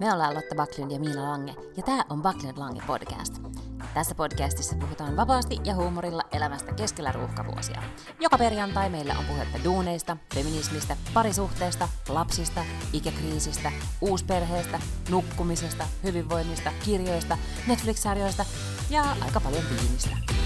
Me ollaan Lotta Backlund ja Miina Lange, ja tämä on Backlund Lange podcast. Tässä podcastissa puhutaan vapaasti ja huumorilla elämästä keskellä ruuhkavuosia. Joka perjantai meillä on puhetta duuneista, feminismistä, parisuhteesta, lapsista, ikäkriisistä, uusperheestä, nukkumisesta, hyvinvoinnista, kirjoista, Netflix-sarjoista ja aika paljon viinistä.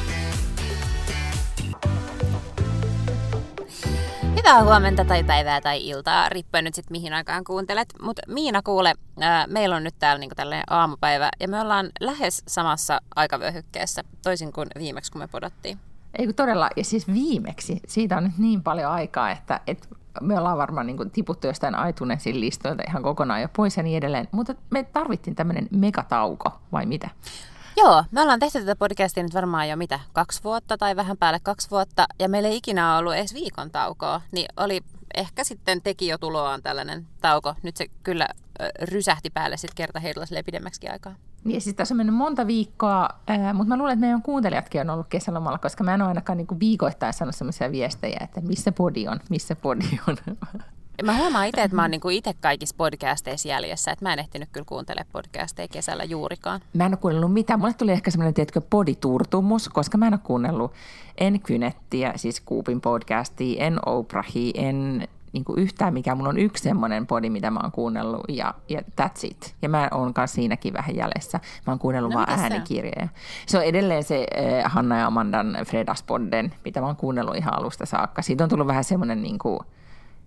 Hyvää huomenta tai päivää tai iltaa, riippuen nyt sitten mihin aikaan kuuntelet. Mutta Miina kuule, ää, meillä on nyt täällä niinku tällainen aamupäivä ja me ollaan lähes samassa aikavyöhykkeessä, toisin kuin viimeksi kun me podattiin. Ei kun todella, ja siis viimeksi, siitä on nyt niin paljon aikaa, että, että me ollaan varmaan niin tiputtu jostain iTunesin listoilta ihan kokonaan jo pois ja niin edelleen, mutta me tarvittiin tämmöinen megatauko, vai mitä? Joo, me ollaan tehty tätä podcastia nyt varmaan jo mitä, kaksi vuotta tai vähän päälle kaksi vuotta, ja meillä ei ikinä ollut edes viikon taukoa, niin oli ehkä sitten teki jo tuloaan tällainen tauko. Nyt se kyllä rysähti päälle sitten kerta heillä pidemmäksi aikaa. Niin, siis tässä on mennyt monta viikkoa, mutta mä luulen, että meidän kuuntelijatkin on ollut kesälomalla, koska mä en ole ainakaan niin viikoittain sanonut sellaisia viestejä, että missä podi on, missä podi on. Mä huomaan itse, että mä oon niinku itse kaikissa podcasteissa jäljessä, että mä en ehtinyt kyllä kuuntele podcasteja kesällä juurikaan. Mä en ole kuunnellut mitään. Mulle tuli ehkä semmoinen, tiedätkö, poditurtumus, koska mä en ole kuunnellut en Kynettiä, siis Kuupin podcastia, en Oprahia, en niin kuin yhtään mikään. Mulla on yksi semmoinen podi, mitä mä oon kuunnellut ja, ja that's it. Ja mä oon kanssa siinäkin vähän jäljessä. Mä oon kuunnellut no, vaan äänikirjoja. Se? on edelleen se äh, Hanna ja Amandan Fredaspodden, mitä mä oon kuunnellut ihan alusta saakka. Siitä on tullut vähän semmoinen niin kuin,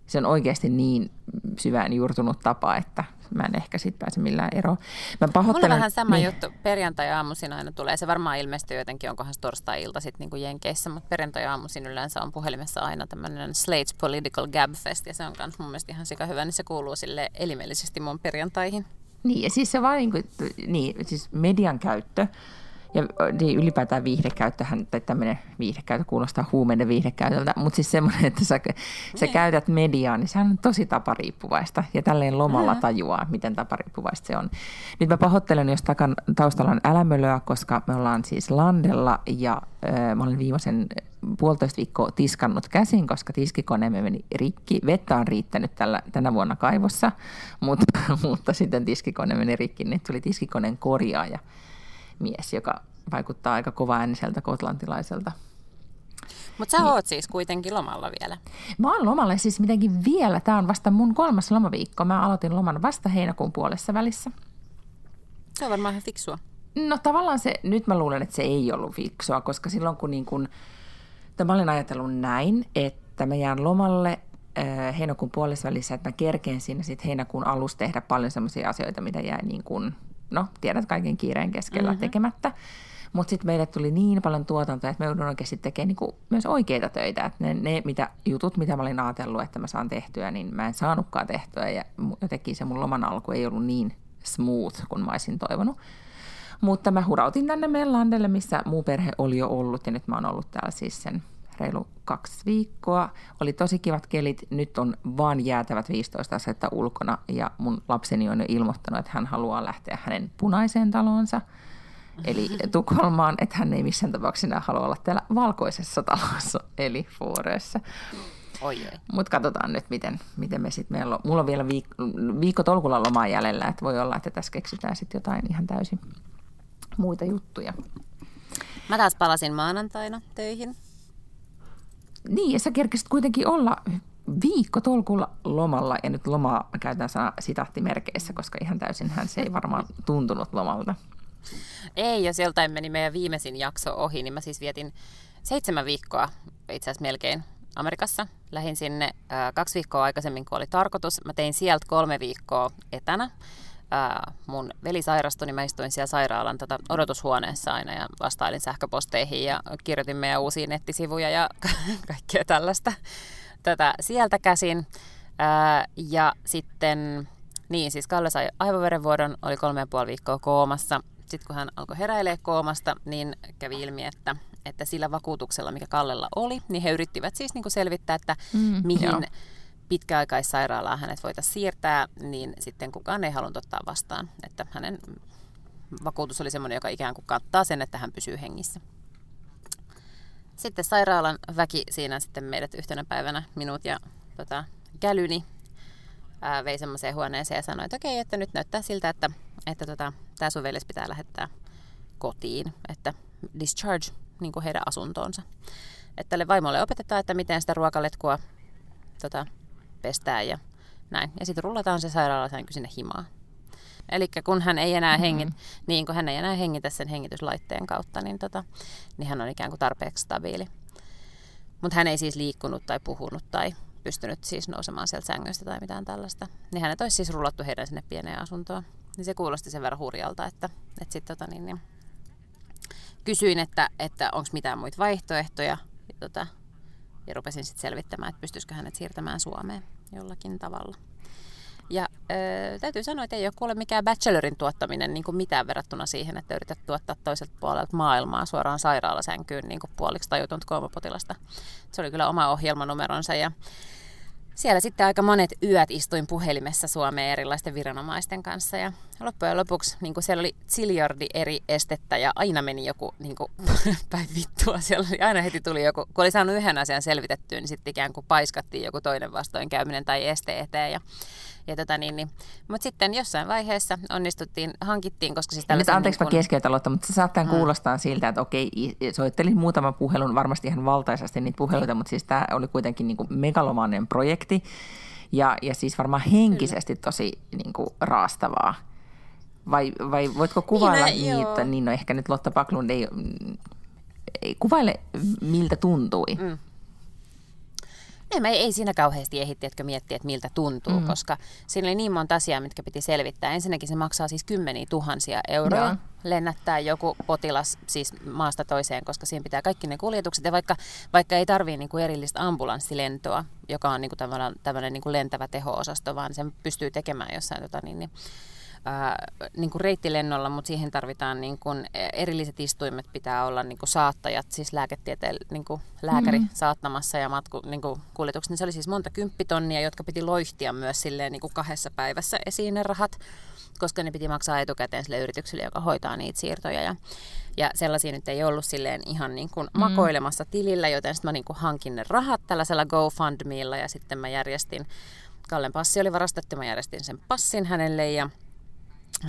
se on oikeasti niin syvään juurtunut tapa, että mä en ehkä sitten pääse millään eroon. Mä pahoittelen... Mulla on vähän sama niin. juttu. Perjantai-aamuisin aina tulee. Se varmaan ilmestyy jotenkin, onkohan se torstai-ilta sitten niin Jenkeissä, mutta perjantai-aamuisin yleensä on puhelimessa aina tämmöinen Slate's Political Gab Fest, ja se on myös mun mielestä ihan sika hyvä, niin se kuuluu sille elimellisesti mun perjantaihin. Niin, ja siis se vaan niin, kuin, niin siis median käyttö ja niin ylipäätään viihdekäyttöhän, tai tämmöinen viihdekäyttö kuulostaa huumeiden viihdekäytöltä, mutta siis semmoinen, että sä, sä niin. käytät mediaa, niin sehän on tosi tapariippuvaista. Ja tälleen lomalla tajuaa, miten tapariippuvaista se on. Nyt mä pahoittelen, jos takan, taustalla on älämölöä, koska me ollaan siis landella ja mä olen viimeisen puolitoista viikkoa tiskannut käsin, koska tiskikone meni rikki. Vettä on riittänyt tällä, tänä vuonna kaivossa, mutta, mutta sitten tiskikone meni rikki, niin tuli tiskikoneen korjaaja mies, joka vaikuttaa aika kova ääniseltä kotlantilaiselta. Mutta sä niin. oot siis kuitenkin lomalla vielä. Mä oon lomalla siis mitenkin vielä. Tämä on vasta mun kolmas lomaviikko. Mä aloitin loman vasta heinäkuun puolessa välissä. Se on varmaan ihan fiksua. No tavallaan se, nyt mä luulen, että se ei ollut fiksua, koska silloin kun niin kun, mä olin ajatellut näin, että mä jään lomalle äh, heinäkuun puolessa välissä, että mä kerkeen siinä sitten heinäkuun alussa tehdä paljon sellaisia asioita, mitä jäi niin kuin no tiedät kaiken kiireen keskellä mm-hmm. tekemättä. Mutta sitten meille tuli niin paljon tuotantoa, että me joudun oikeasti tekemään niinku myös oikeita töitä. Että ne, ne mitä, jutut, mitä mä olin ajatellut, että mä saan tehtyä, niin mä en saanutkaan tehtyä. Ja jotenkin se mun loman alku ei ollut niin smooth kuin mä olisin toivonut. Mutta mä hurautin tänne meidän landelle, missä muu perhe oli jo ollut. Ja nyt mä oon ollut täällä siis sen reilu kaksi viikkoa. Oli tosi kivat kelit. Nyt on vaan jäätävät 15 asetta ulkona ja mun lapseni on jo ilmoittanut, että hän haluaa lähteä hänen punaiseen talonsa. Eli Tukholmaan, että hän ei missään tapauksessa halua olla täällä valkoisessa talossa, eli Fuoreessa. Mutta katsotaan nyt, miten, miten me sitten, meillä on, mulla on vielä viik- viikko tolkulla lomaa jäljellä, että voi olla, että tässä keksitään sitten jotain ihan täysin muita juttuja. Mä taas palasin maanantaina töihin niin, ja sä kerkesit kuitenkin olla viikko tolkulla lomalla, ja nyt lomaa käytän sana sitaattimerkeissä, koska ihan täysin hän se ei varmaan tuntunut lomalta. Ei, jos joltain meni meidän viimeisin jakso ohi, niin mä siis vietin seitsemän viikkoa, itse asiassa melkein, Amerikassa. Lähin sinne äh, kaksi viikkoa aikaisemmin, kun oli tarkoitus. Mä tein sieltä kolme viikkoa etänä ää, mun veli sairastui, niin mä istuin siellä sairaalan tota odotushuoneessa aina ja vastailin sähköposteihin ja kirjoitin meidän uusia nettisivuja ja kaikkea tällaista tätä sieltä käsin. Ää, ja sitten, niin siis Kalle sai aivoverenvuodon, oli kolme ja puoli viikkoa koomassa. Sitten kun hän alkoi heräilee koomasta, niin kävi ilmi, että että sillä vakuutuksella, mikä Kallella oli, niin he yrittivät siis niin kuin selvittää, että mm, mihin joo pitkäaikaissairaalaan hänet voitaisiin siirtää, niin sitten kukaan ei halunnut ottaa vastaan. Että hänen vakuutus oli semmoinen, joka ikään kuin kattaa sen, että hän pysyy hengissä. Sitten sairaalan väki siinä sitten meidät yhtenä päivänä, minut ja tota, kälyni, ää, vei semmoiseen huoneeseen ja sanoi, että okei, että nyt näyttää siltä, että, että tota, tämä sun veljes pitää lähettää kotiin, että discharge niin kuin heidän asuntoonsa. Että tälle vaimolle opetetaan, että miten sitä ruokaletkua tota, pestään ja näin. Ja sitten rullataan se sairaalasänky sinne himaan. Eli kun hän ei enää hengit, mm-hmm. niin kun hän ei enää hengitä sen hengityslaitteen kautta, niin, tota, niin hän on ikään kuin tarpeeksi stabiili. Mutta hän ei siis liikkunut tai puhunut tai pystynyt siis nousemaan sieltä sängystä tai mitään tällaista. Niin hänet olisi siis rullattu heidän sinne pieneen asuntoon. Niin se kuulosti sen verran hurjalta, että, että sitten tota, niin, niin, kysyin, että, että onko mitään muita vaihtoehtoja. Ja, tota, ja rupesin sitten selvittämään, että pystyisikö hänet siirtämään Suomeen jollakin tavalla. Ja ö, täytyy sanoa, että ei ole kuule mikään bachelorin tuottaminen niin kuin mitään verrattuna siihen, että yrität tuottaa toiselta puolelta maailmaa suoraan sairaalasänkyyn niin kuin puoliksi tajutunut koomapotilasta. Se oli kyllä oma ohjelmanumeronsa ja siellä sitten aika monet yöt istuin puhelimessa Suomeen erilaisten viranomaisten kanssa. Ja loppujen lopuksi niin siellä oli ziljardi eri estettä ja aina meni joku niin kuin, päin vittua. Siellä oli, aina heti tuli joku, kun oli saanut yhden asian selvitettyä, niin sitten ikään kuin paiskattiin joku toinen vastoinkäyminen tai este eteen. Ja ja tota niin, niin. Mutta sitten jossain vaiheessa onnistuttiin, hankittiin, koska siis Nyt anteeksi niin kun... mä keskeytän mutta se saattaa hmm. kuulostaa siltä, että okei, soittelin muutaman puhelun, varmasti ihan valtaisesti niitä puheluita, mutta siis tämä oli kuitenkin niin kuin megalomainen projekti ja, ja siis varmaan henkisesti tosi niin kuin raastavaa. Vai, vai voitko kuvailla niin, niitä? Niin no ehkä nyt Lotta Paklund ei, ei kuvaile, miltä tuntui. Mm. Ei, mä ei siinä kauheasti että miettiä, että miltä tuntuu, mm. koska siinä oli niin monta asiaa, mitkä piti selvittää. Ensinnäkin se maksaa siis kymmeniä tuhansia euroa Joo. lennättää joku potilas siis maasta toiseen, koska siinä pitää kaikki ne kuljetukset. Ja vaikka, vaikka ei tarvitse niin kuin erillistä ambulanssilentoa, joka on niin kuin tämmöinen, niin kuin lentävä teho-osasto, vaan sen pystyy tekemään jossain tota, niin, niin niin kuin reittilennolla, mutta siihen tarvitaan niin kuin erilliset istuimet, pitää olla niin kuin saattajat, siis lääketieteen niin kuin lääkäri mm. saattamassa ja matku, niin kuin kuljetukset. Niin se oli siis monta kymppitonnia, jotka piti loihtia myös silleen niin kuin kahdessa päivässä esiin ne rahat, koska ne piti maksaa etukäteen sille yritykselle, joka hoitaa niitä siirtoja. Ja, ja sellaisia nyt ei ollut silleen ihan niin kuin mm. makoilemassa tilillä, joten sitten mä niin kuin hankin ne rahat tällaisella GoFundMeilla ja sitten mä järjestin, Kallen passi oli varastettu, mä järjestin sen passin hänelle ja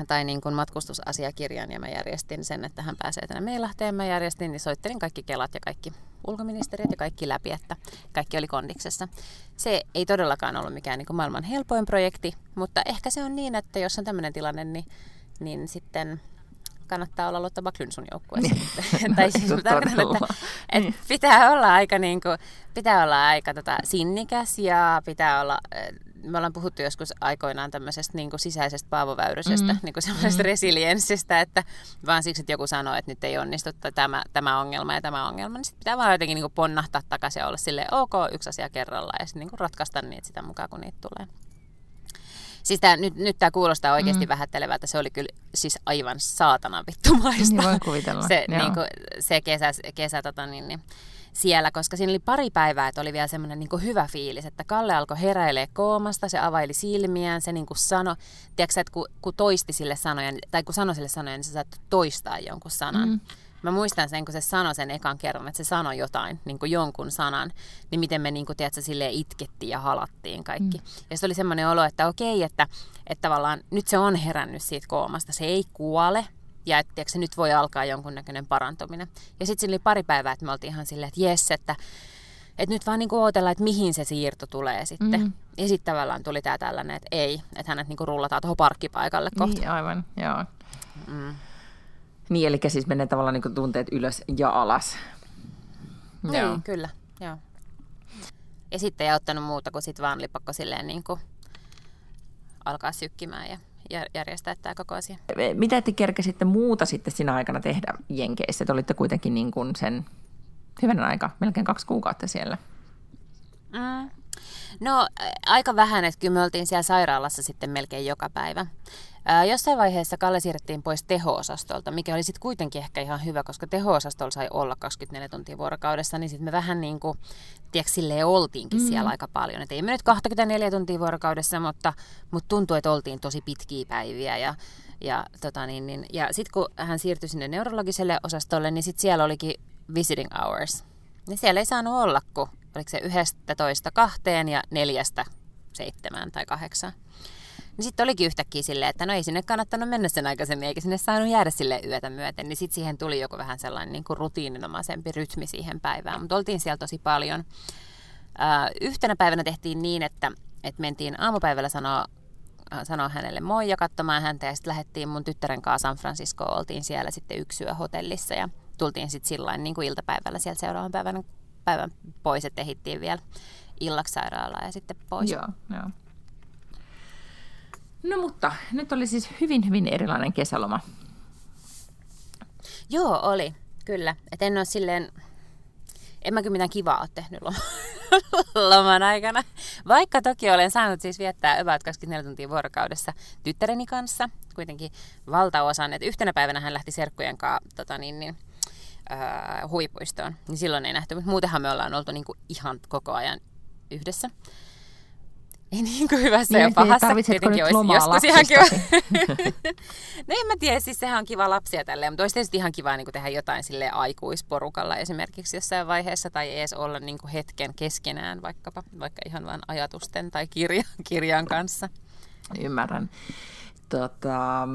tai niin kuin matkustusasiakirjan ja mä järjestin sen, että hän pääsee tänne Meilahteen. Mä järjestin, niin soittelin kaikki kelat ja kaikki ulkoministeriöt ja kaikki läpi, että kaikki oli kondiksessa. Se ei todellakaan ollut mikään niin kuin maailman helpoin projekti, mutta ehkä se on niin, että jos on tämmöinen tilanne, niin, niin sitten kannattaa olla Lotta Baklyn sun joukkueessa. Niin. tai siis tarkoitan, että, että niin. pitää olla aika, niin kuin, pitää olla aika tota, sinnikäs ja pitää olla me ollaan puhuttu joskus aikoinaan tämmöisestä niin kuin sisäisestä paavoväyrysestä, mm. niin kuin semmoisesta mm. resilienssistä, että vaan siksi, että joku sanoo, että nyt ei onnistu tämä, tämä ongelma ja tämä ongelma, niin sitten pitää vaan jotenkin niin kuin ponnahtaa takaisin ja olla silleen, ok, yksi asia kerrallaan ja sitten niin kuin ratkaista niitä sitä mukaan, kun niitä tulee. Siis tää, nyt, nyt tämä kuulostaa oikeasti mm. vähättelevältä. Se oli kyllä siis aivan saatana vittumaista. Niin voi kuvitella. Se, niin kuin, se kesä, kesä tota, niin, niin, siellä, koska siinä oli pari päivää, että oli vielä semmoinen niin hyvä fiilis, että Kalle alkoi heräilee koomasta, se availi silmiään, se niin kuin sanoi, tiedätkö, että kun, kun toisti sille sanoja, tai kun sanoi sille sanoja, niin sä saat toistaa jonkun sanan. Mm. Mä muistan sen, kun se sanoi sen ekan kerran, että se sanoi jotain, niin kuin jonkun sanan, niin miten me niin kuin, tiedätkö, silleen itkettiin ja halattiin kaikki. Mm. Ja se oli semmoinen olo, että okei, että, että tavallaan nyt se on herännyt siitä koomasta, se ei kuole, ja että tiedätkö, nyt voi alkaa jonkunnäköinen parantuminen. Ja sitten siinä oli pari päivää, että me oltiin ihan silleen, että jes, että, että nyt vaan niinku odotellaan, että mihin se siirto tulee sitten. Mm. Ja sitten tavallaan tuli tämä tällainen, että ei, että hänet niinku rullataan tuohon parkkipaikalle kohta. Niin, aivan, joo. Mm. Niin, eli siis menee tavallaan niinku tunteet ylös ja alas. Niin, joo. kyllä, joo. Ja sitten ei ottanut muuta kuin sitten vaan lipakko silleen niin kuin alkaa sykkimään ja järjestää tämä koko asia. Mitä te kerkesitte muuta sitten siinä aikana tehdä Jenkeissä? Te olitte kuitenkin niin kuin sen hyvän aika, melkein kaksi kuukautta siellä. Mm. No aika vähän, että kyllä me oltiin siellä sairaalassa sitten melkein joka päivä. Ää, jossain vaiheessa Kalle siirrettiin pois teho-osastolta, mikä oli sitten kuitenkin ehkä ihan hyvä, koska teho-osastolla sai olla 24 tuntia vuorokaudessa, niin sitten me vähän niin kuin, tiedätkö, silleen oltiinkin mm. siellä aika paljon. Et ei me nyt 24 tuntia vuorokaudessa, mutta, mutta tuntui, että oltiin tosi pitkiä päiviä ja ja, tota niin, niin, ja sitten kun hän siirtyi sinne neurologiselle osastolle, niin sitten siellä olikin visiting hours. Niin siellä ei saanut olla, kun oliko se yhdestä toista kahteen ja neljästä seitsemään tai kahdeksaan. Niin sitten olikin yhtäkkiä silleen, että no ei sinne kannattanut mennä sen aikaisemmin, eikä sinne saanut jäädä sille yötä myöten. Niin sitten siihen tuli joku vähän sellainen niin kuin rutiininomaisempi rytmi siihen päivään. Mutta oltiin siellä tosi paljon. Äh, yhtenä päivänä tehtiin niin, että, että mentiin aamupäivällä sanoa sanoa hänelle moi ja katsomaan häntä ja sitten lähdettiin mun tyttären kanssa San Franciscoon, oltiin siellä sitten yksi yö hotellissa ja tultiin sitten sillä niin kuin iltapäivällä sieltä seuraavan päivän, päivän pois, että ehittiin vielä illaksi ja sitten pois. Joo, joo. No mutta nyt oli siis hyvin, hyvin erilainen kesäloma. Joo, oli, kyllä. Et en ole silleen, en mä kyllä mitään kivaa ole tehnyt loman aikana. Vaikka toki olen saanut siis viettää about 24 tuntia vuorokaudessa tyttäreni kanssa, kuitenkin valtaosan. Että yhtenä päivänä hän lähti serkkujen kanssa tota niin, niin, äh, huipuistoon, niin silloin ei nähty. Mutta muutenhan me ollaan oltu niinku ihan koko ajan yhdessä. Ei niin kuin hyvässä niin, ja pahassa. Tarvitsetko nyt lomaa joskus ihan kiva. no en mä tiedä, siis sehän on kiva lapsia tälleen, mutta olisi tietysti ihan kiva niin kuin tehdä jotain sille aikuisporukalla esimerkiksi jossain vaiheessa tai edes olla niin kuin hetken keskenään vaikkapa, vaikka ihan vain ajatusten tai kirja, kirjan kanssa. Ymmärrän. Tota,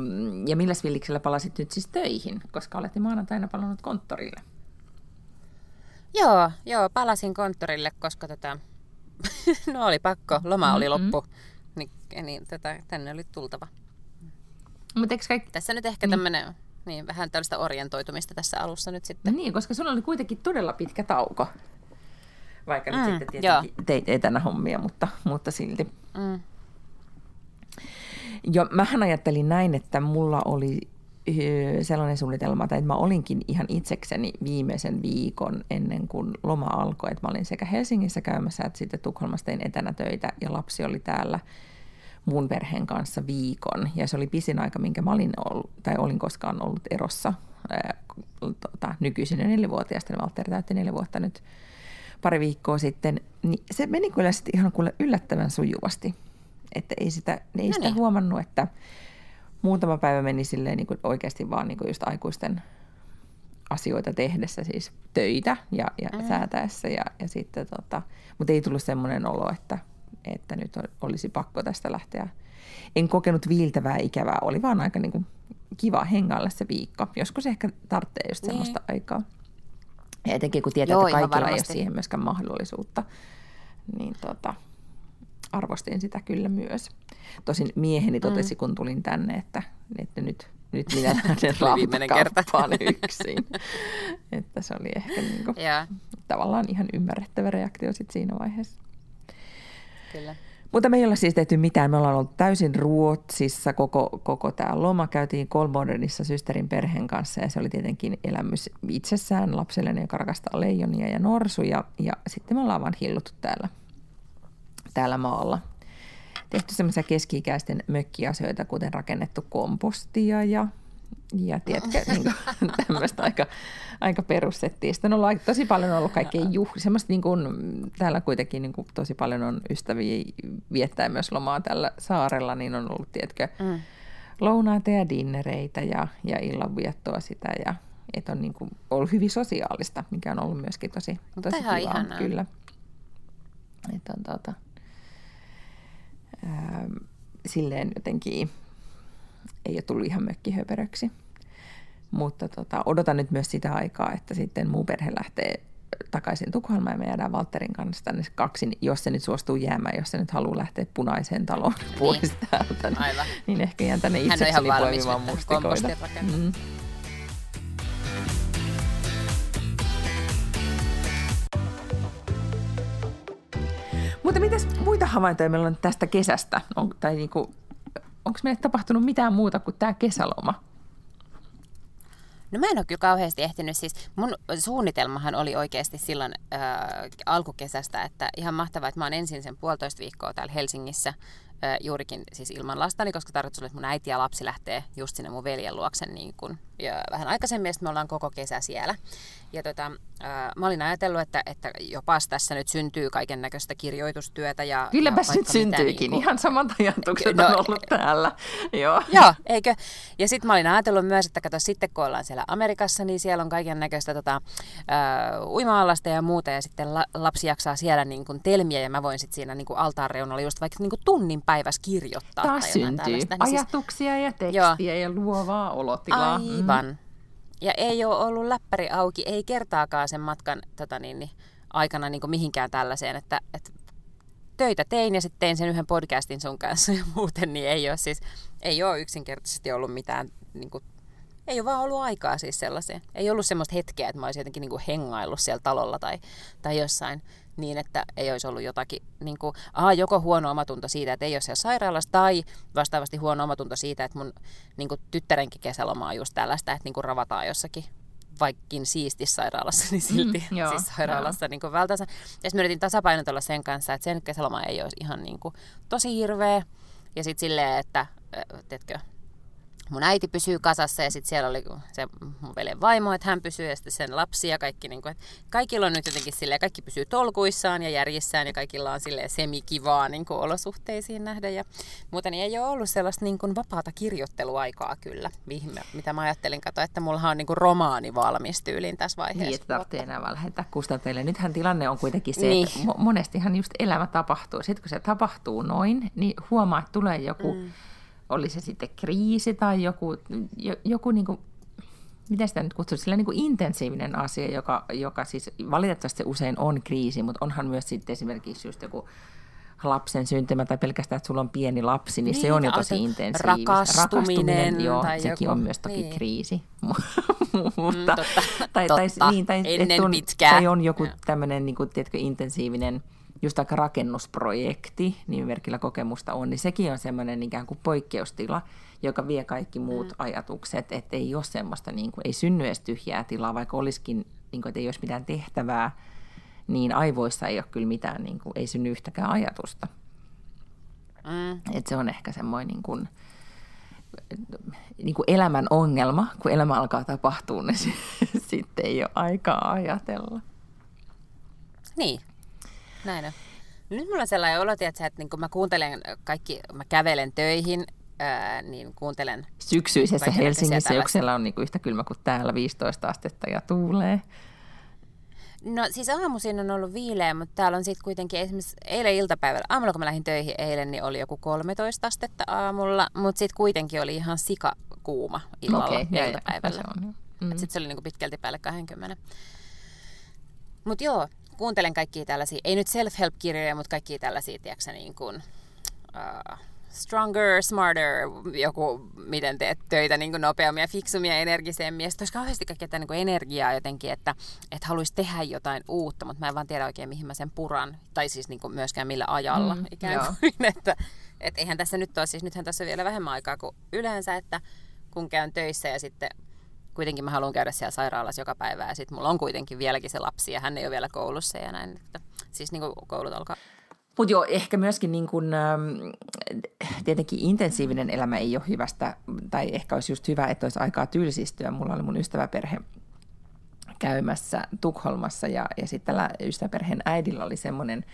ja millä villiksellä palasit nyt siis töihin, koska olette maanantaina palannut konttorille? Joo, joo, palasin konttorille, koska tota, no oli pakko, loma oli mm-hmm. loppu, niin, niin tätä, tänne oli tultava. Mut kaikki... Tässä nyt ehkä niin. tämmöinen niin, vähän tällaista orientoitumista tässä alussa nyt sitten. Niin, koska sulla oli kuitenkin todella pitkä tauko. Vaikka mm, nyt sitten tietenkin joo. teit etänä hommia, mutta, mutta silti. Mm. Jo, mähän ajattelin näin, että mulla oli sellainen suunnitelma, että mä olinkin ihan itsekseni viimeisen viikon ennen kuin loma alkoi, että mä olin sekä Helsingissä käymässä että sitten Tukholmassa tein etänä töitä ja lapsi oli täällä mun perheen kanssa viikon. Ja se oli pisin aika, minkä mä olin, ollut, tai olin koskaan ollut erossa ää, tota, nykyisin jo nelivuotiaasta, niin Valtteri täytti neljä vuotta nyt pari viikkoa sitten. Niin se meni kyllä sitten ihan kuule yllättävän sujuvasti. Että ei sitä, ei no sitä niin. huomannut, että muutama päivä meni silleen niin kuin oikeasti vaan niin kuin just aikuisten asioita tehdessä, siis töitä ja, ja mm. säätäessä. Ja, ja sitten, tota, mutta ei tullut semmoinen olo, että, että nyt olisi pakko tästä lähteä. En kokenut viiltävää ikävää, oli vaan aika niin kuin kiva hengailla se viikko. Joskus ehkä tarvitsee just niin. semmoista aikaa. Ja etenkin kun tietää, Joo, että kaikilla ei ole siihen myöskään mahdollisuutta, niin tota, arvostin sitä kyllä myös. Tosin mieheni totesi, mm. kun tulin tänne, että, että nyt, nyt minä lähden raamatokauppaan yksin. että se oli ehkä niin kuin, tavallaan ihan ymmärrettävä reaktio sit siinä vaiheessa. Kyllä. Mutta me ei olla siis tehty mitään. Me ollaan ollut täysin Ruotsissa koko, koko tämä loma. Käytiin Kolmordenissa systerin perheen kanssa ja se oli tietenkin elämys itsessään lapselleni, joka rakastaa leijonia ja norsuja. Ja sitten me ollaan vaan hilluttu täällä täällä maalla. Tehty semmoisia keski-ikäisten mökkiasioita, kuten rakennettu kompostia ja, ja tiedätkö, niin kuin, tämmöistä aika, aika perussettiä. Sitten on ollut tosi paljon ollut kaikkea juhlia. Semmoista niin kuin, täällä kuitenkin niin kuin, tosi paljon on ystäviä viettää myös lomaa tällä saarella, niin on ollut, tiedätkö, mm. lounaita ja dinnereitä ja, ja illanviettoa sitä ja että on niin kuin, ollut hyvin sosiaalista, mikä on ollut myöskin tosi, tosi kivaa. Ihanaa. Kyllä. Että on, tuota, ää, silleen jotenkin ei ole tullut ihan mökkihöperöksi. Mutta tota, odotan nyt myös sitä aikaa, että sitten muu perhe lähtee takaisin Tukholmaan ja me jäädään Valterin kanssa tänne kaksin, jos se nyt suostuu jäämään, jos se nyt haluaa lähteä punaiseen taloon niin. pois täältä, niin, Aivan. niin ehkä jään tänne itsekseni poimimaan mustikoita. Mm. Mutta mitäs muita havaintoja meillä on tästä kesästä? On, tai niinku, onko meille tapahtunut mitään muuta kuin tämä kesäloma? No mä en ole kyllä kauheasti ehtinyt. Siis mun suunnitelmahan oli oikeasti silloin äh, alkukesästä, että ihan mahtavaa, että mä oon ensin sen puolitoista viikkoa täällä Helsingissä juurikin siis ilman lastani, koska tarkoitus oli, että mun äiti ja lapsi lähtee just sinne mun veljen luoksen niin kun, ja vähän aikaisemmin, ja me ollaan koko kesä siellä. Ja tota, mä olin ajatellut, että, että jopa tässä nyt syntyy kaiken näköistä kirjoitustyötä. Ja, Kylläpäs ja nyt syntyykin, niin kuin... ihan samat ajatukset no, on ollut täällä. Joo, Joo eikö? Ja sitten mä olin ajatellut myös, että kato, sitten kun ollaan siellä Amerikassa, niin siellä on kaiken näköistä tota, uh, uima-allasta ja muuta, ja sitten la, lapsi jaksaa siellä niin kuin telmiä, ja mä voin sitten siinä niin kuin altaan reunalla just vaikka niin kuin tunnin päivässä kirjoittaa. Taas syntyy niin ajatuksia siis... ja tekstiä Joo. ja luovaa olotilaa. Aivan. Mm. Ja ei ole ollut läppäri auki, ei kertaakaan sen matkan tota niin, niin, aikana niin mihinkään tällaiseen, että, että töitä tein ja sitten tein sen yhden podcastin sun kanssa ja muuten, niin ei ole siis, ei ole yksinkertaisesti ollut mitään, niin kuin, ei ole vaan ollut aikaa siis sellaiseen. Ei ollut semmoista hetkeä, että mä olisin jotenkin niin kuin hengaillut siellä talolla tai, tai jossain niin, että ei olisi ollut jotakin, niin kuin, aha, joko huono omatunto siitä, että ei ole siellä sairaalassa, tai vastaavasti huono omatunto siitä, että mun niin kuin, tyttärenkin kesäloma on just tällaista, että niin kuin, ravataan jossakin vaikkin siisti sairaalassa, niin silti mm, joo, siis sairaalassa niin vältänsä. Ja sitten yritin tasapainotella sen kanssa, että sen kesäloma ei olisi ihan niin kuin, tosi hirveä. Ja sitten silleen, että, teetkö, mun äiti pysyy kasassa ja sitten siellä oli se mun veljen vaimo, että hän pysyy ja sitten sen lapsi ja kaikki. Niin kuin, että kaikilla on nyt jotenkin silleen, kaikki pysyy tolkuissaan ja järjissään ja kaikilla on silleen semikivaa niin kuin olosuhteisiin nähdä. Ja muuten niin ei ole ollut sellaista niin kuin vapaata kirjoitteluaikaa kyllä, mitä mä ajattelin katsoa, että mulla on niin kuin romaani valmis tyyliin tässä vaiheessa. Niin, että tarvitsee enää vaan lähettää kustantajille. Nythän tilanne on kuitenkin se, niin. että monestihan just elämä tapahtuu. Sitten kun se tapahtuu noin, niin huomaa, että tulee joku... Mm oli se sitten kriisi tai joku, joku niin kuin, miten sitä nyt kutsuisi, sillä niin kuin intensiivinen asia, joka, joka siis valitettavasti usein on kriisi, mutta onhan myös sitten esimerkiksi just joku lapsen syntymä tai pelkästään, että sulla on pieni lapsi, niin, niin se on jo tosi intensiivistä. Rakastuminen. Rakastuminen joo, tai sekin joku, on myös toki niin. kriisi. mutta, mm, totta, tai, totta. Tai, niin, tai, Ennen on, pitkää. Tai on joku tämmöinen niin kuin, tiedätkö, intensiivinen just aika rakennusprojekti, niin merkillä kokemusta on, niin sekin on semmoinen ikään kuin poikkeustila, joka vie kaikki muut mm. ajatukset, että ei ole semmoista, niin kuin, ei synny edes tyhjää tilaa, vaikka olisikin, niin kuin, että ei olisi mitään tehtävää, niin aivoissa ei ole kyllä mitään, niin kuin, ei synny yhtäkään ajatusta. Mm. Et se on ehkä semmoinen niin kuin, niin kuin elämän ongelma, kun elämä alkaa tapahtua, niin sitten ei ole aikaa ajatella. Niin, näin on. Nyt mulla on sellainen olo, että, että niin kun mä kuuntelen kaikki, mä kävelen töihin, ää, niin kuuntelen... Syksyisessä Helsingissä, joka siellä on niin kuin yhtä kylmä kuin täällä 15 astetta ja tuulee. No siis aamuisin on ollut viileä, mutta täällä on sitten kuitenkin esimerkiksi eilen iltapäivällä, aamulla kun mä lähdin töihin eilen, niin oli joku 13 astetta aamulla, mutta sitten kuitenkin oli ihan sika kuuma illalla okay, ja iltapäivällä. Mm. Sitten se oli niinku pitkälti päälle 20. Mutta joo, kuuntelen kaikkia tällaisia, ei nyt self-help-kirjoja, mutta kaikkia tällaisia, tiedätkö, niin kuin, uh, stronger, smarter, joku, miten teet töitä niin kuin nopeammin ja fiksummin ja energisemmin. Ja sitten olisi kauheasti kaikkea niin kuin energiaa jotenkin, että, että haluaisi tehdä jotain uutta, mutta mä en vaan tiedä oikein, mihin mä sen puran. Tai siis niin kuin myöskään millä ajalla mm, ikään kuin. että, että eihän tässä nyt ole, siis nythän tässä on vielä vähemmän aikaa kuin yleensä, että kun käyn töissä ja sitten kuitenkin mä haluan käydä siellä sairaalassa joka päivä ja sitten mulla on kuitenkin vieläkin se lapsi ja hän ei ole vielä koulussa ja näin. Että, siis niin kuin koulut alkaa. Mutta joo, ehkä myöskin niin kun, ähm, tietenkin intensiivinen elämä ei ole hyvästä, tai ehkä olisi just hyvä, että olisi aikaa tylsistyä. Mulla oli mun ystäväperhe käymässä Tukholmassa ja, ja sitten tällä ystäväperheen äidillä oli semmoinen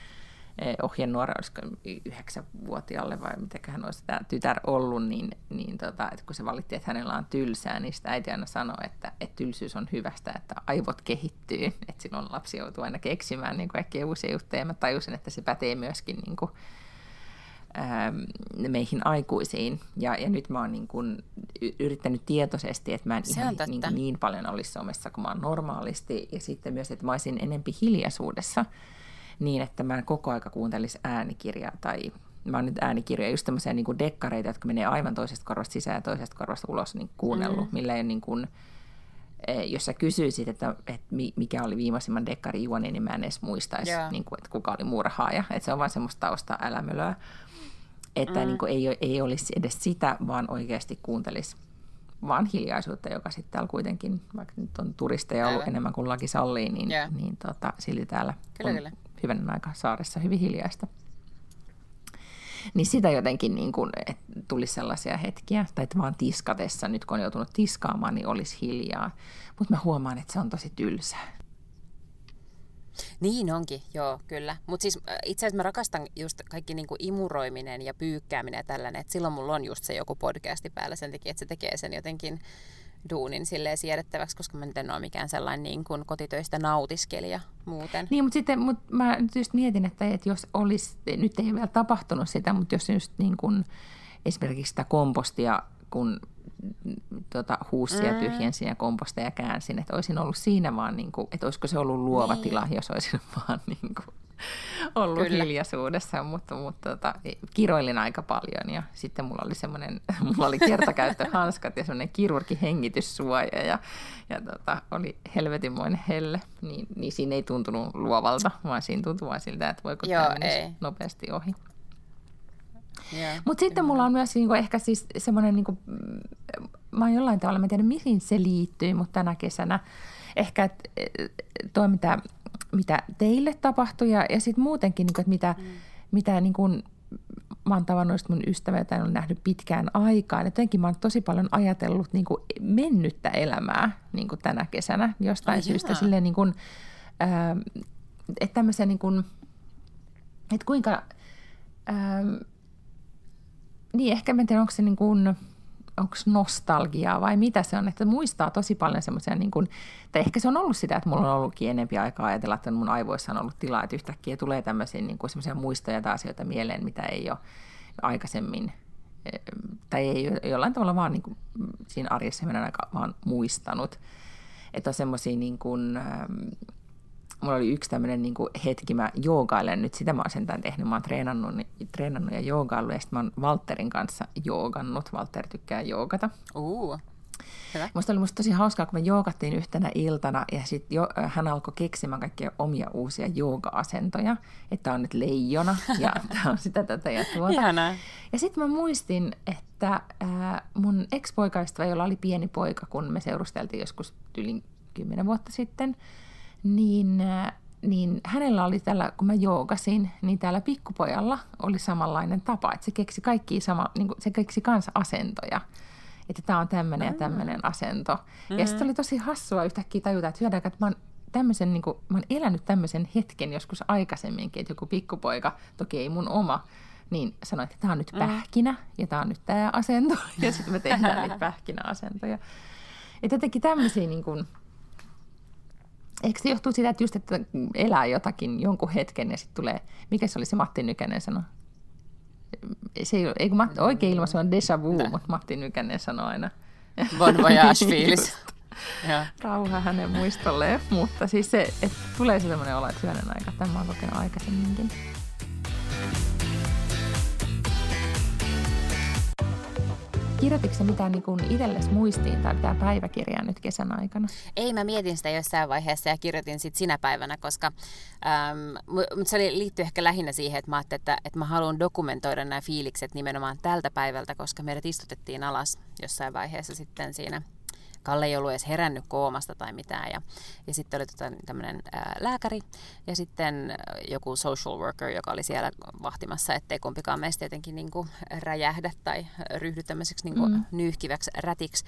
ohjenuora, olisiko yhdeksänvuotiaalle vai mitäköhän olisi tämä tytär ollut, niin, niin tota, että kun se valitti, että hänellä on tylsää, niin sitä äiti aina sanoi, että, että tylsyys on hyvästä, että aivot kehittyy, että silloin lapsi joutuu aina keksimään niin kaikkia uusia juttuja. Mä tajusin, että se pätee myöskin niin kuin, ähm, meihin aikuisiin. Ja, ja nyt mä oon niin kuin yrittänyt tietoisesti, että mä en ihan niin, niin paljon olisi somessa kuin mä oon normaalisti. Ja sitten myös, että mä olisin enempi hiljaisuudessa niin, että mä en koko aika kuuntelisi äänikirjaa tai mä oon nyt äänikirjoja, just tämmöisiä niin dekkareita, jotka menee aivan toisesta korvasta sisään ja toisesta korvasta ulos niin kuunnellut, mm. millä ei niin kuin, e, jos sä kysyisit, että, että mikä oli viimeisimman dekkarin juoni, niin mä en edes muistaisi, yeah. niin kuin, että kuka oli murhaaja. Että se on vain semmoista tausta älämölöä. Että mm. niin kuin, ei, ei olisi edes sitä, vaan oikeasti kuuntelisi vaan hiljaisuutta, joka sitten täällä kuitenkin, vaikka nyt on turisteja ollut Aivan. enemmän kuin laki sallii, niin, yeah. niin tota, silti täällä kyllä, on kyllä hyvänen aika saaressa hyvin hiljaista. Niin sitä jotenkin niin kuin, että tuli sellaisia hetkiä, tai että vaan tiskatessa, nyt kun on joutunut tiskaamaan, niin olisi hiljaa. Mutta mä huomaan, että se on tosi tylsää. Niin onkin, joo, kyllä. Mutta siis itse asiassa mä rakastan just kaikki niinku imuroiminen ja pyykkääminen ja tällainen, että silloin mulla on just se joku podcasti päällä sen takia, että se tekee sen jotenkin duunin silleen siedettäväksi, koska mä nyt en ole mikään sellainen niin kuin kotitöistä nautiskelija muuten. Niin, mutta sitten mut mä nyt just mietin, että, että jos olisi, nyt ei ole vielä tapahtunut sitä, mutta jos just niin kuin esimerkiksi sitä kompostia, kun tota, huussia mm. tyhjensin ja komposteja käänsin, että olisin ollut siinä vaan, niin kuin, että olisiko se ollut luova niin. tila, jos olisin vaan niin kuin, ollut Kyllä. hiljaisuudessa, mutta, mutta tota, kiroilin aika paljon ja sitten mulla oli semmoinen, mulla oli kertakäyttöhanskat ja semmoinen kirurgihengityssuoja ja, ja tota, oli helvetinmoinen helle, niin, niin siinä ei tuntunut luovalta, vaan siinä tuntui vain siltä, että voiko Joo, tämä nopeasti ohi. Yeah, Mutta sitten mulla on myös niinku ehkä siis semmoinen, niinku, mä oon jollain tavalla, mä en tiedä mihin se liittyy, mutta tänä kesänä ehkä tuo, mitä, mitä teille tapahtui ja, ja sitten muutenkin, niinku, että mitä, mm. mitä niinku, mä oon tavannut mun ystäviä, joita en ole nähnyt pitkään aikaan. Jotenkin mä oon tosi paljon ajatellut niin kuin mennyttä elämää niin kuin tänä kesänä jostain Ai syystä. Silleen, niin kuin, ää, että tämmöisen, niin kuin, että kuinka... Ää, niin ehkä mä en tiedä, onko se niin kuin, onko nostalgiaa vai mitä se on, että muistaa tosi paljon semmoisia, niin kuin, tai ehkä se on ollut sitä, että mulla on ollutkin enempi aikaa ajatella, että mun aivoissa on ollut tilaa, että yhtäkkiä tulee tämmöisiä niin kuin semmoisia muistoja tai asioita mieleen, mitä ei ole aikaisemmin, eh, tai ei jollain tavalla vaan niin kuin, siinä arjessa mennä aika vaan muistanut. Että on semmoisia niin kuin, mulla oli yksi tämmöinen niin hetki, mä joogailen nyt, sitä mä oon sentään tehnyt, mä oon treenannut, treenannut ja joogaillut, ja sitten mä oon Walterin kanssa joogannut, Walter tykkää joogata. Uh. Hyvä. Musta oli musta tosi hauskaa, kun me joogattiin yhtenä iltana ja sitten jo, hän alkoi keksimään kaikkia omia uusia jooga-asentoja. Että on nyt leijona ja tämä on sitä tätä ja tuota. Ihanaa. Ja sitten mä muistin, että äh, mun ex-poikaystävä, jolla oli pieni poika, kun me seurusteltiin joskus yli kymmenen vuotta sitten, niin, äh, niin hänellä oli tällä, kun mä joogasin, niin täällä pikkupojalla oli samanlainen tapa, että se keksi kaikki sama, niin kuin, se keksi kanssa asentoja. Että tämä on tämmöinen ja tämmöinen asento. Mm-hmm. Ja sitten oli tosi hassua yhtäkkiä tajuta, että hyödäänkö, että mä oon tämmöisen, niin kuin, mä oon elänyt tämmöisen hetken joskus aikaisemminkin, että joku pikkupoika, toki ei mun oma, niin sanoi, että tämä on nyt mm. pähkinä ja tämä on nyt tämä asento. Ja sitten me tehdään niitä pähkinäasentoja. Ja jotenkin tämmöisiä niin kuin, Eikö se johtuu siitä, että just että elää jotakin jonkun hetken ja sitten tulee, mikä se oli se Matti Nykänen sano? Se ei, ei kun Matti, oikein ilmaisu on déjà vu, mutta Matti Nykänen sanoo aina. Bon voyage-fiilis. Rauha hänen muistolleen, mutta siis se, että tulee se sellainen olo, että hyvänen aika, tämä on kokenut aikaisemminkin. Kirjoititko mitään niin kuin itsellesi muistiin tai mitään päiväkirjaa nyt kesän aikana? Ei, mä mietin sitä jossain vaiheessa ja kirjoitin sitten sinä päivänä, koska ähm, se liittyy ehkä lähinnä siihen, että mä ajattelin, että, että mä haluan dokumentoida nämä fiilikset nimenomaan tältä päivältä, koska meidät istutettiin alas jossain vaiheessa sitten siinä Kalle ei ollut edes herännyt koomasta tai mitään. Ja, ja sitten oli tota, tämmöinen lääkäri ja sitten joku social worker, joka oli siellä vahtimassa, ettei kumpikaan meistä jotenkin niin kuin räjähdä tai ryhdy tämmöiseksi niin kuin mm. nyyhkiväksi rätiksi.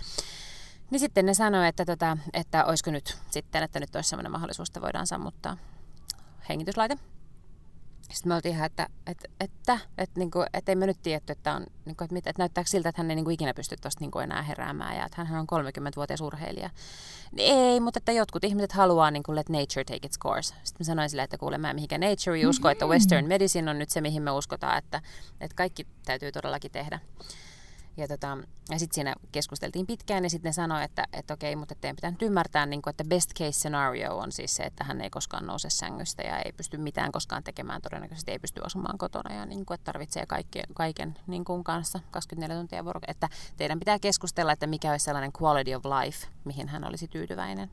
Niin sitten ne sanoi, että, tota, että olisiko nyt sitten, että nyt olisi sellainen mahdollisuus, että voidaan sammuttaa hengityslaite. Sitten me oltiin ihan, että, että, että, että, niin kuin, että ei me nyt tiedetty, että, on, niin kuin, että, että näyttääkö siltä, että hän ei niin kuin ikinä pysty tuosta niin enää heräämään ja että hän on 30-vuotias urheilija. Ei, mutta että jotkut ihmiset haluaa niin kuin let nature take its course. Sitten mä sanoin sille, että kuule mä mihinkä nature usko, mm-hmm. että western medicine on nyt se, mihin me uskotaan, että, että kaikki täytyy todellakin tehdä. Ja, tota, ja sitten siinä keskusteltiin pitkään ja sitten ne sanoi, että, että okei, mutta teidän pitää nyt ymmärtää, niin kuin, että best case scenario on siis se, että hän ei koskaan nouse sängystä ja ei pysty mitään koskaan tekemään, todennäköisesti ei pysty asumaan kotona ja niin kuin, että tarvitsee kaikki, kaiken niin kuin kanssa 24 tuntia vuoro. Että teidän pitää keskustella, että mikä olisi sellainen quality of life, mihin hän olisi tyytyväinen.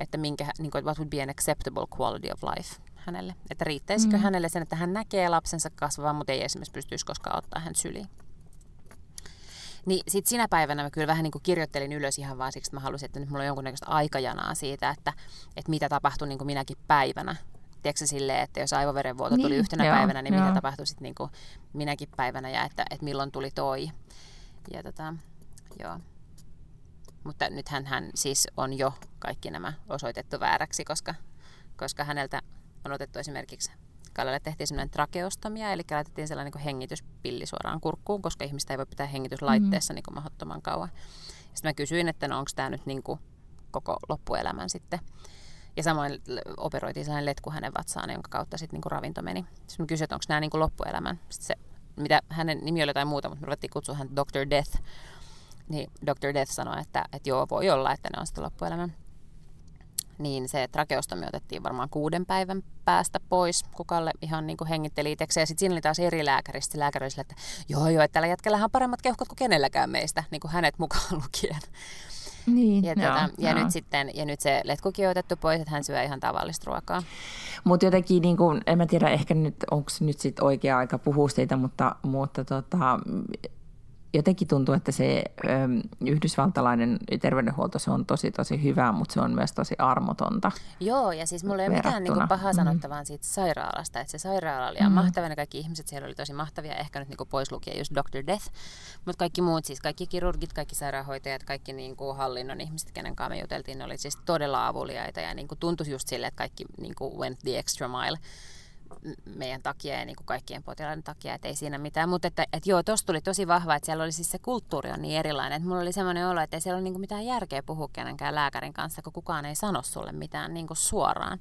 Että minkä, niin kuin, what would be an acceptable quality of life hänelle. Että riittäisikö mm. hänelle sen, että hän näkee lapsensa kasvavan, mutta ei esimerkiksi pystyisi koskaan ottaa hän syliin. Niin sitten sinä päivänä mä kyllä vähän niin kuin kirjoittelin ylös ihan vaan siksi, että mä halusin, että nyt mulla on jonkunnäköistä aikajanaa siitä, että, että mitä tapahtui niin kuin minäkin päivänä tiedätkö silleen, että jos aivoverenvuoto tuli Niin, yhtenä joo, päivänä, niin joo. mitä tapahtui sitten niin minäkin päivänä ja että, että milloin tuli toi. Ja tota, joo. Mutta nythän hän siis on jo kaikki nämä osoitettu vääräksi, koska, koska häneltä on otettu esimerkiksi Kallalle tehtiin sellainen trakeostomia, eli laitettiin sellainen niin hengityspilli suoraan kurkkuun, koska ihmistä ei voi pitää hengityslaitteessa mm. niin mahdottoman kauan. Sitten mä kysyin, että no onko tämä nyt niin kuin koko loppuelämän sitten. Ja samoin operoitiin sellainen letku hänen vatsaan, jonka kautta sitten niin ravinto meni. Sitten mä kysyin, että onko nämä niin kuin loppuelämän. Sitten se, mitä hänen nimi oli jotain muuta, mutta me ruvettiin kutsua hän Dr. Death. Niin Dr. Death sanoi, että, että joo, voi olla, että ne on sitten loppuelämän niin se trakeostomi otettiin varmaan kuuden päivän päästä pois, kukalle ihan niin kuin hengitteli itsekseen. Ja sitten siinä oli taas eri lääkäri oli sille, että joo joo, että tällä jätkellähän on paremmat keuhkot kuin kenelläkään meistä, niin kuin hänet mukaan lukien. Niin, ja, joo, tuota, ja, joo. nyt sitten, ja nyt se letkukin on otettu pois, että hän syö ihan tavallista ruokaa. Mutta jotenkin, niin kun, en mä tiedä, ehkä nyt, onko nyt sit oikea aika puhua siitä, mutta, mutta tota, jotenkin tuntuu, että se ö, yhdysvaltalainen terveydenhuolto, se on tosi tosi hyvä, mutta se on myös tosi armotonta. Joo, ja siis mulla ei ole mitään niin kuin, pahaa Mm. sanottavaa siitä sairaalasta. Että se sairaala oli Mm. mahtava, ne kaikki ihmiset siellä oli tosi mahtavia, ehkä nyt niin kuin pois lukien just Dr. Death. Mutta kaikki muut, siis kaikki kirurgit, kaikki sairaanhoitajat, kaikki niin kuin hallinnon ihmiset, kenen kanssa me juteltiin, ne oli siis todella avuliaita ja niin kuin tuntui just silleen, että kaikki niin kuin went the extra mile meidän takia ja niin kuin kaikkien potilaiden takia, että ei siinä mitään. Mutta että, että joo, tuossa tuli tosi vahva, että siellä oli siis se kulttuuri on niin erilainen. Että mulla oli semmoinen olo, että ei siellä ole niin kuin mitään järkeä puhua kenenkään lääkärin kanssa, kun kukaan ei sano sulle mitään niin kuin suoraan.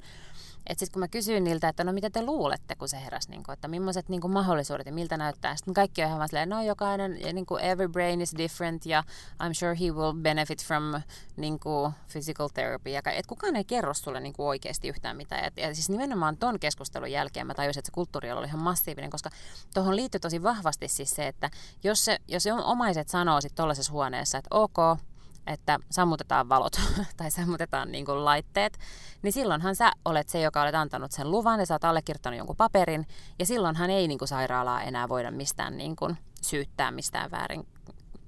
Että sitten kun mä kysyin niiltä, että no mitä te luulette, kun se heräsi, niin kuin, että millaiset niin mahdollisuudet ja miltä näyttää. Sitten kaikki on ihan vaan silleen, no jokainen, ja niin kuin every brain is different ja I'm sure he will benefit from niin kuin physical therapy. Ja, että kukaan ei kerro sulle niin kuin oikeasti yhtään mitään. Ja, ja siis nimenomaan ton keskustelun jälkeen mä tajusin, että se kulttuuri oli ihan massiivinen, koska tuohon liittyy tosi vahvasti siis se, että jos, se, jos omaiset sanoo sitten tuollaisessa huoneessa, että ok, että sammutetaan valot tai sammutetaan niin kuin laitteet, niin silloinhan sä olet se, joka olet antanut sen luvan ja sä oot allekirjoittanut jonkun paperin ja silloinhan ei niin kuin sairaalaa enää voida mistään niin kuin syyttää mistään väärin.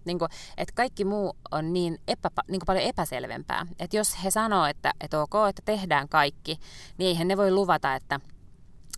Niin kuin, että kaikki muu on niin, epä, niin kuin paljon epäselvempää. Että jos he sanoo, että, että ok, että tehdään kaikki, niin eihän ne voi luvata, että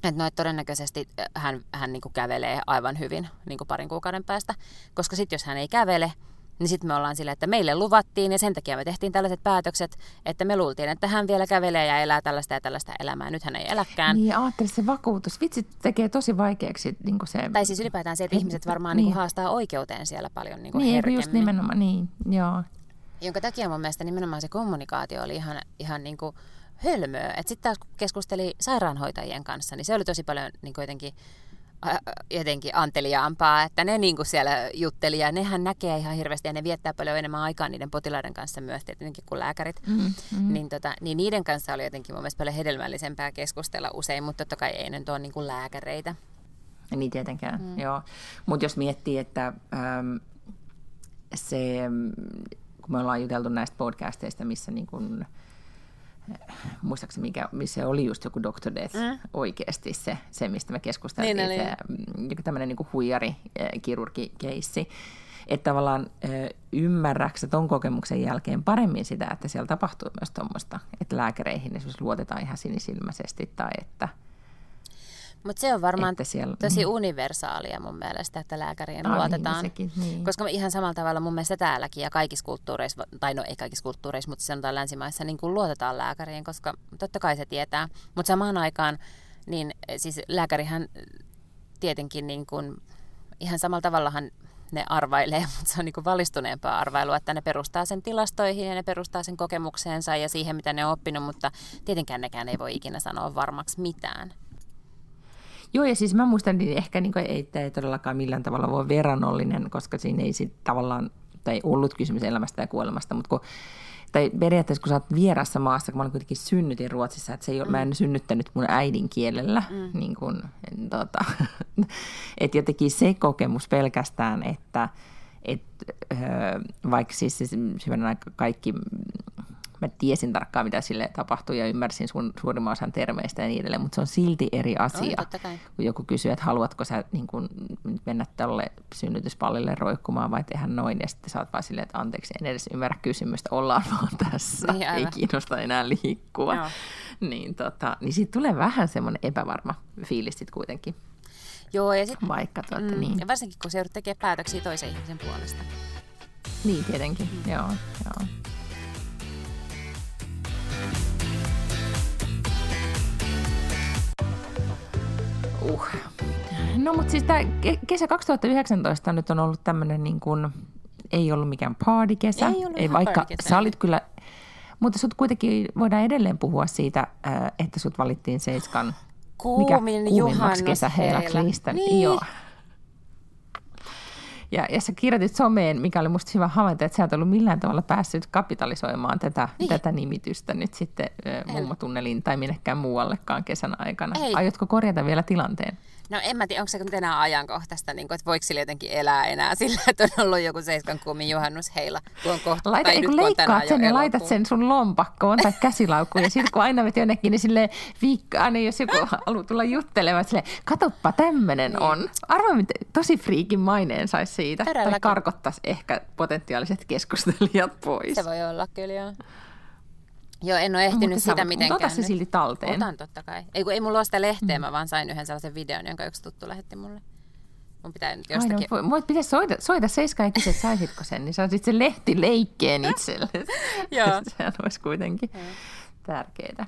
että no, että todennäköisesti hän, hän niin kuin kävelee aivan hyvin niin kuin parin kuukauden päästä, koska sitten jos hän ei kävele, niin sitten me ollaan sillä, että meille luvattiin ja sen takia me tehtiin tällaiset päätökset, että me luultiin, että hän vielä kävelee ja elää tällaista ja tällaista elämää. Nyt hän ei eläkään. Niin, ajattelin se vakuutus. Vitsi tekee tosi vaikeaksi niin se... Tai siis ylipäätään se, että ihmiset varmaan niin. Niin haastaa oikeuteen siellä paljon niin niin, herkemmin. just nimenomaan, niin, joo. Jonka takia mun mielestä nimenomaan se kommunikaatio oli ihan, ihan niin kuin hölmöä. Sitten taas kun keskusteli sairaanhoitajien kanssa, niin se oli tosi paljon niin jotenkin jotenkin anteliaampaa, että ne niin kuin siellä jutteli ja nehän näkee ihan hirveästi ja ne viettää paljon enemmän aikaa niiden potilaiden kanssa myös tietenkin kuin lääkärit. Mm, mm. Niin, tota, niin niiden kanssa oli jotenkin mun mielestä paljon hedelmällisempää keskustella usein, mutta totta kai ei nyt ole niin kuin lääkäreitä. Niin tietenkään, mm. joo. Mutta jos miettii, että äm, se, kun me ollaan juteltu näistä podcasteista, missä niin kun, muistaakseni mikä, missä oli just joku Dr. Death mm. oikeasti se, se, mistä me keskusteltiin, Niin se joku tämmöinen niin huijari kirurgikeissi. Että tavallaan ymmärräksä ton kokemuksen jälkeen paremmin sitä, että siellä tapahtuu myös tuommoista, että lääkäreihin esimerkiksi luotetaan ihan sinisilmäisesti tai että Mutta se on varmaan siellä- tosi mm. universaalia mun mielestä, että lääkäriin Ai, luotetaan. niin sekin, niin. Koska ihan samalla tavalla mun mielestä täälläkin ja kaikissa kulttuureissa, tai no ei kaikissa kulttuureissa, mutta sanotaan länsimaissa, niin kuin luotetaan lääkäriin, koska totta kai se tietää. Mutta samaan aikaan, niin siis lääkärihän tietenkin niin kuin, ihan samalla tavallahan ne arvailee, mutta se on niin kuin valistuneempaa arvailua, että ne perustaa sen tilastoihin ja ne perustaa sen kokemukseensa ja siihen, mitä ne on oppinut, mutta tietenkään nekään ei voi ikinä sanoa varmaksi mitään. Joo, ja siis mä muistan, niin ehkä niin kuin, ei, että ei todellakaan millään tavalla voi verrannollinen, koska siinä ei sit tavallaan, tai ollut kysymys elämästä ja kuolemasta, mutta kun, tai periaatteessa kun sä oot vierassa maassa, kun mä olin kuitenkin synnytin Ruotsissa, että se ei, mm. mä en synnyttänyt mun äidinkielellä, mm. niin kuin, en, tota, että jotenkin se kokemus pelkästään, että et, öö, vaikka siis, siis hyvänä aika kaikki mä tiesin tarkkaan, mitä sille tapahtui ja ymmärsin sun, suurimman osan termeistä ja niin edelleen, mutta se on silti eri asia, On, kun joku kysyy, että haluatko sä niin kun, mennä tälle synnytyspallille roikkumaan vai tehdä noin, ja sitten sä oot vaan silleen, että anteeksi, en edes ymmärrä kysymystä, ollaan vaan tässä, niin, ei kiinnosta enää liikkua. Joo. Niin, tota, niin siitä tulee vähän semmoinen epävarma fiilis sitten kuitenkin. Joo, ja sit, Vaikka, tuota, mm, niin. ja varsinkin kun se joudut tekemään päätöksiä toisen ihmisen puolesta. Niin, tietenkin, mm. joo, joo. No mutta siis tämä kesä 2019 nyt on ollut tämmöinen niin kuin, ei ollut mikään party-kesä. Ei ollut ei, vaikka sä olit kyllä, mutta sut kuitenkin voidaan edelleen puhua siitä, äh, että sut valittiin Seiskan Kuumin mikä kuumimmaksi kesäheilaksi listan. Niin. Joo. Ja, ja sä kirjoitit someen, mikä oli musta hyvä havainto, että sä et ollut millään tavalla päässyt kapitalisoimaan tätä, niin. tätä nimitystä nyt sitten mummotunneliin tai minnekään muuallekaan kesän aikana. Ei. Aiotko korjata vielä tilanteen? No en mä tiedä, onko se nyt enää ajankohtaista, niin kuin, että voiko sillä jotenkin elää enää sillä, että on ollut joku seiskan kuumin juhannus heillä, kun on kohta. Laita, tai kun leikkaat sen ja laitat sen sun lompakkoon tai käsilaukkuun ja sitten kun aina vet jonnekin, niin sille viikko, aina jos joku haluaa tulla juttelemaan, sille katoppa tämmöinen niin. on. Arvoin, miten tosi friikin maineen saisi siitä. Todellakin. Tai karkottaisi ehkä potentiaaliset keskustelijat pois. Se voi olla kyllä, joo. Joo, en ole ehtinyt no, sitä mitenkään. Ota se silti talteen. Otan totta kai. Ei, kun ei mulla ole sitä lehteä, mm. mä vaan sain yhden sellaisen videon, jonka yksi tuttu lähetti mulle. Mun pitää nyt jostakin... Ai no, voit pitää soida, soida Seiska ja kysyä, saisitko sen, niin saisit sen lehti leikkeen itselle. Joo. Sehän olisi kuitenkin tärkeää.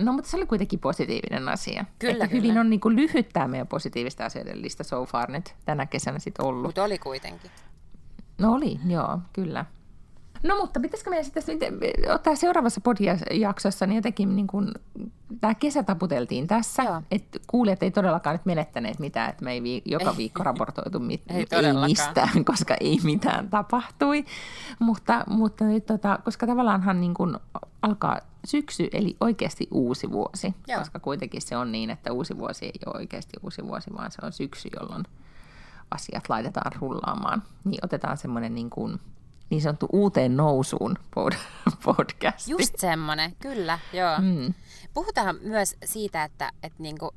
No, mutta se oli kuitenkin positiivinen asia. Kyllä, Että kyllä. hyvin on niin kuin lyhyt tämä meidän positiivista asioiden lista so far nyt tänä kesänä sitten ollut. Mutta oli kuitenkin. No oli, joo, kyllä. No mutta pitäisikö meidän sitten ottaa seuraavassa podjaksossa niin jotenkin niin kuin, tämä kesä taputeltiin tässä, Joo. että kuulijat ei todellakaan nyt menettäneet mitään, että me ei vi- joka viikko raportoitu mit- ei, ei mistään, koska ei mitään tapahtui, mutta, mutta nyt, tota, koska tavallaanhan niin kuin alkaa syksy, eli oikeasti uusi vuosi, Joo. koska kuitenkin se on niin, että uusi vuosi ei ole oikeasti uusi vuosi, vaan se on syksy, jolloin asiat laitetaan rullaamaan, niin otetaan semmoinen niin kuin niin sanottu uuteen nousuun pod- podcasti. Just semmoinen, kyllä, joo. Mm. Puhutaan myös siitä, että, että niinku,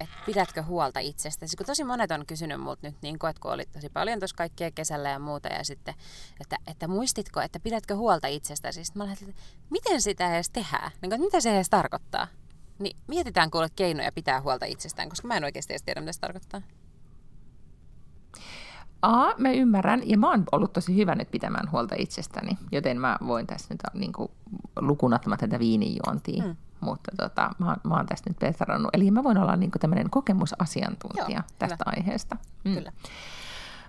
että pidätkö huolta itsestäsi. Kun tosi monet on kysynyt multa nyt, niin kuin, että kun olit tosi paljon tuossa kaikkea kesällä ja muuta, ja sitten, että, että muistitko, että pidätkö huolta itsestäsi. Sitten mä lähdin, että miten sitä edes tehdään? Niin kuin, mitä se edes tarkoittaa? Niin mietitään kuule keinoja pitää huolta itsestään, koska mä en oikeasti edes tiedä, mitä se tarkoittaa. A, mä ymmärrän, ja mä oon ollut tosi hyvä nyt pitämään huolta itsestäni, joten mä voin tässä nyt niin kuin, lukunottamatta tätä viinijuontia, mm. mutta tota, mä, mä oon tästä nyt petrannut. Eli mä voin olla niin kuin tämmöinen kokemusasiantuntija Joo, tästä hyvä. aiheesta. Mm. Kyllä.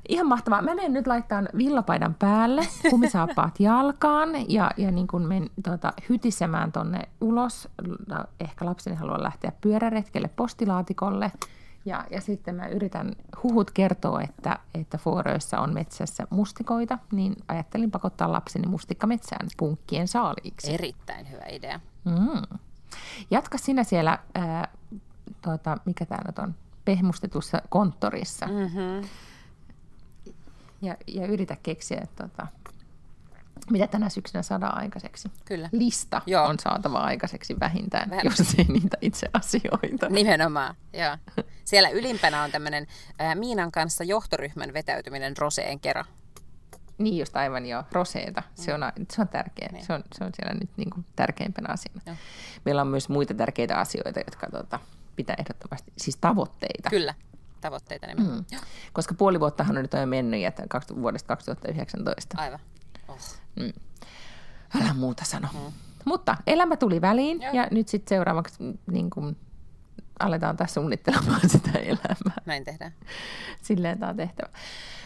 Ihan mahtavaa. Mä menen nyt laittaa villapaidan päälle, kumisaappaat jalkaan ja, ja niin kuin menen tota, hytisemään tonne ulos. Ehkä lapseni haluaa lähteä pyöräretkelle postilaatikolle – ja, ja sitten mä yritän, huhut kertoo, että, että Fuoröissä on metsässä mustikoita, niin ajattelin pakottaa lapseni mustikkametsään punkkien saaliiksi. Erittäin hyvä idea. Mm. Jatka sinä siellä, ää, tuota, mikä tämä nyt on, pehmustetussa konttorissa. Mm-hmm. Ja, ja yritä keksiä, että tuota, mitä tänä syksynä saadaan aikaiseksi. Kyllä. Lista Joo. on saatava aikaiseksi vähintään, Vähän. jos ei niitä itse asioita. Nimenomaan, joo. Siellä ylimpänä on tämmöinen Miinan kanssa johtoryhmän vetäytyminen Roseen kera. Niin just aivan jo, roseeta. Se on, se on tärkeä. Niin. Se, on, se on siellä nyt niin kuin tärkeimpänä asiana. Joo. Meillä on myös muita tärkeitä asioita, jotka tuota, pitää ehdottomasti, siis tavoitteita. Kyllä, tavoitteita nimenomaan. Mm. Koska puoli vuottahan on nyt jo mennyt että vuodesta 2019. Aivan. Oh. Mm. Älä muuta sano. Mm. Mutta elämä tuli väliin Joo. ja nyt sitten seuraavaksi niin kuin, aletaan tässä suunnittelemaan sitä elämää. Näin tehdään. Silleen tämä on tehtävä.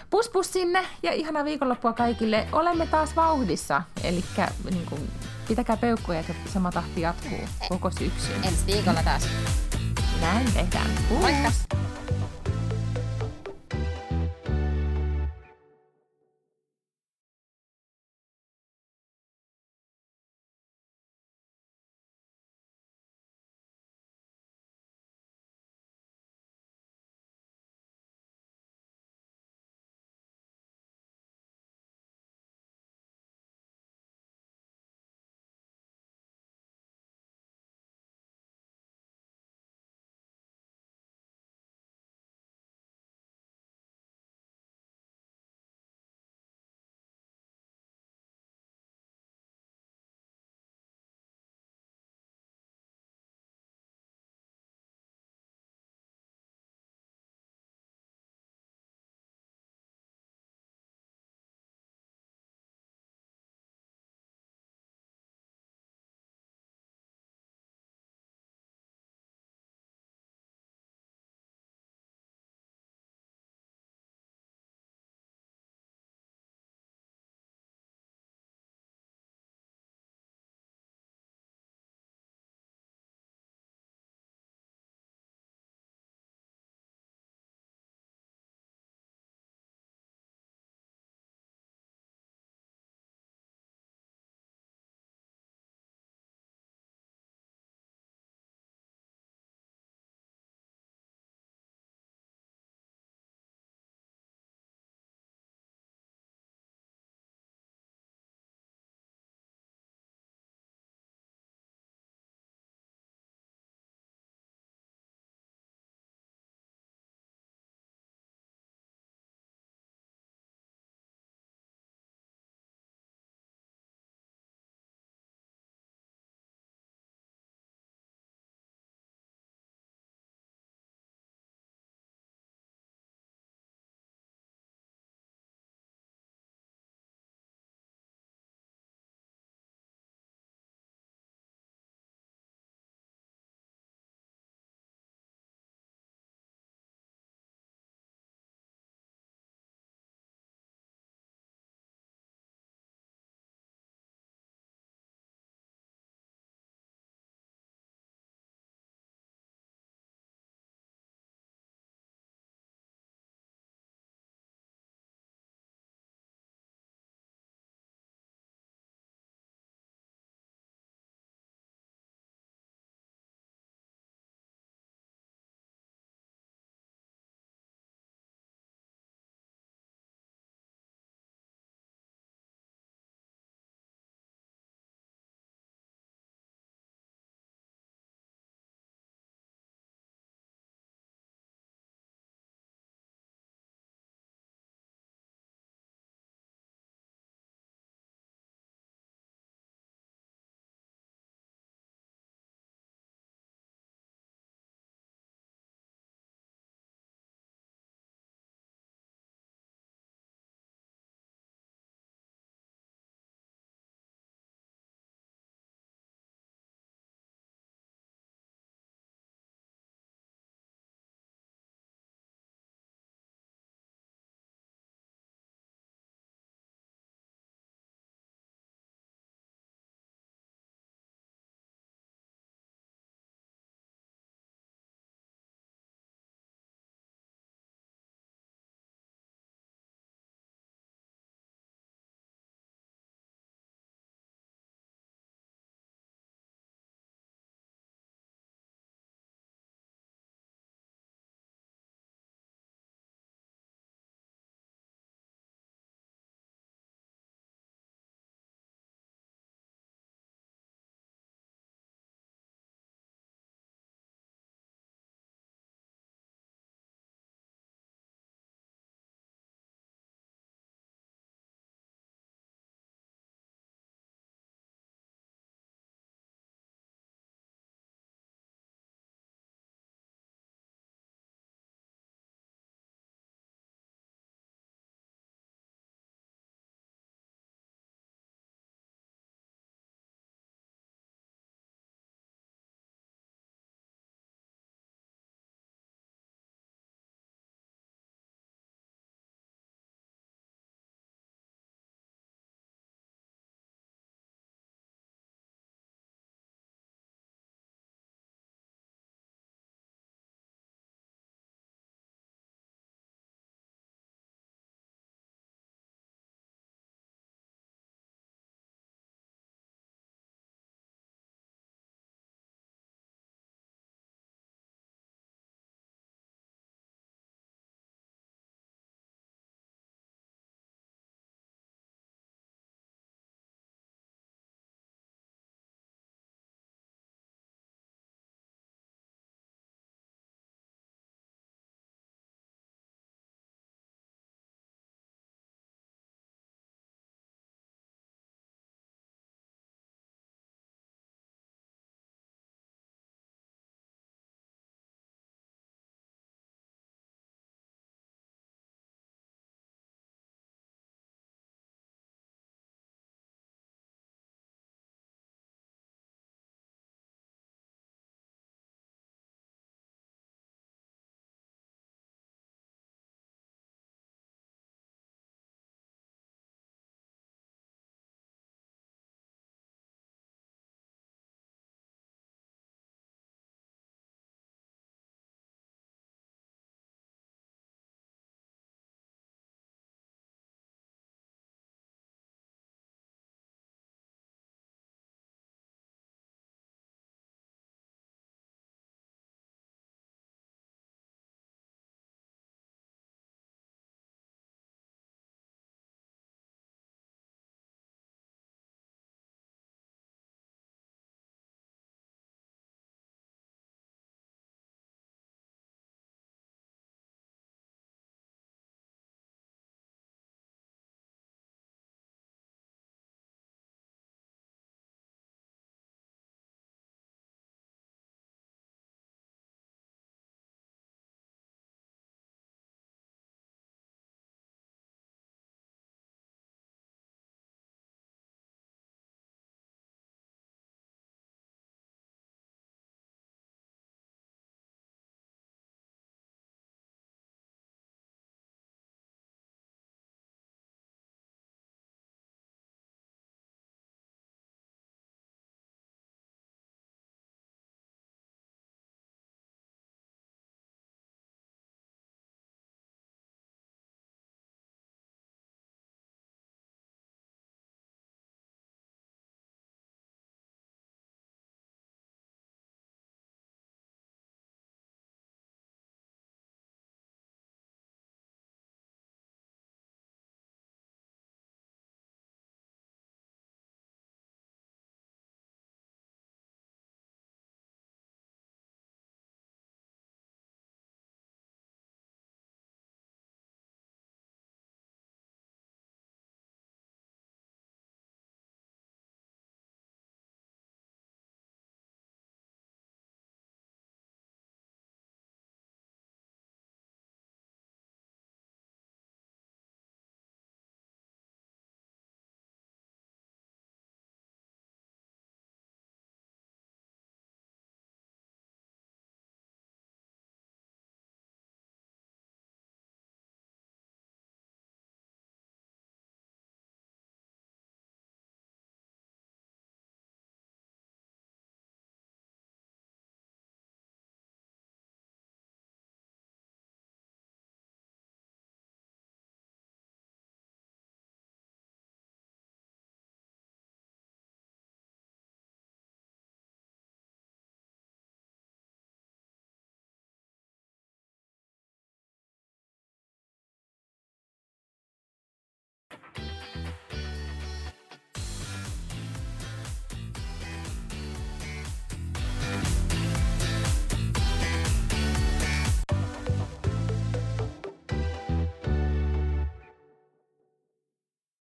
Pus pus sinne ja ihanaa viikonloppua kaikille. Olemme taas vauhdissa, eli niin pitäkää peukkuja, että sama tahti jatkuu koko syksyn. Ensi viikolla taas. Näin tehdään. Moikka!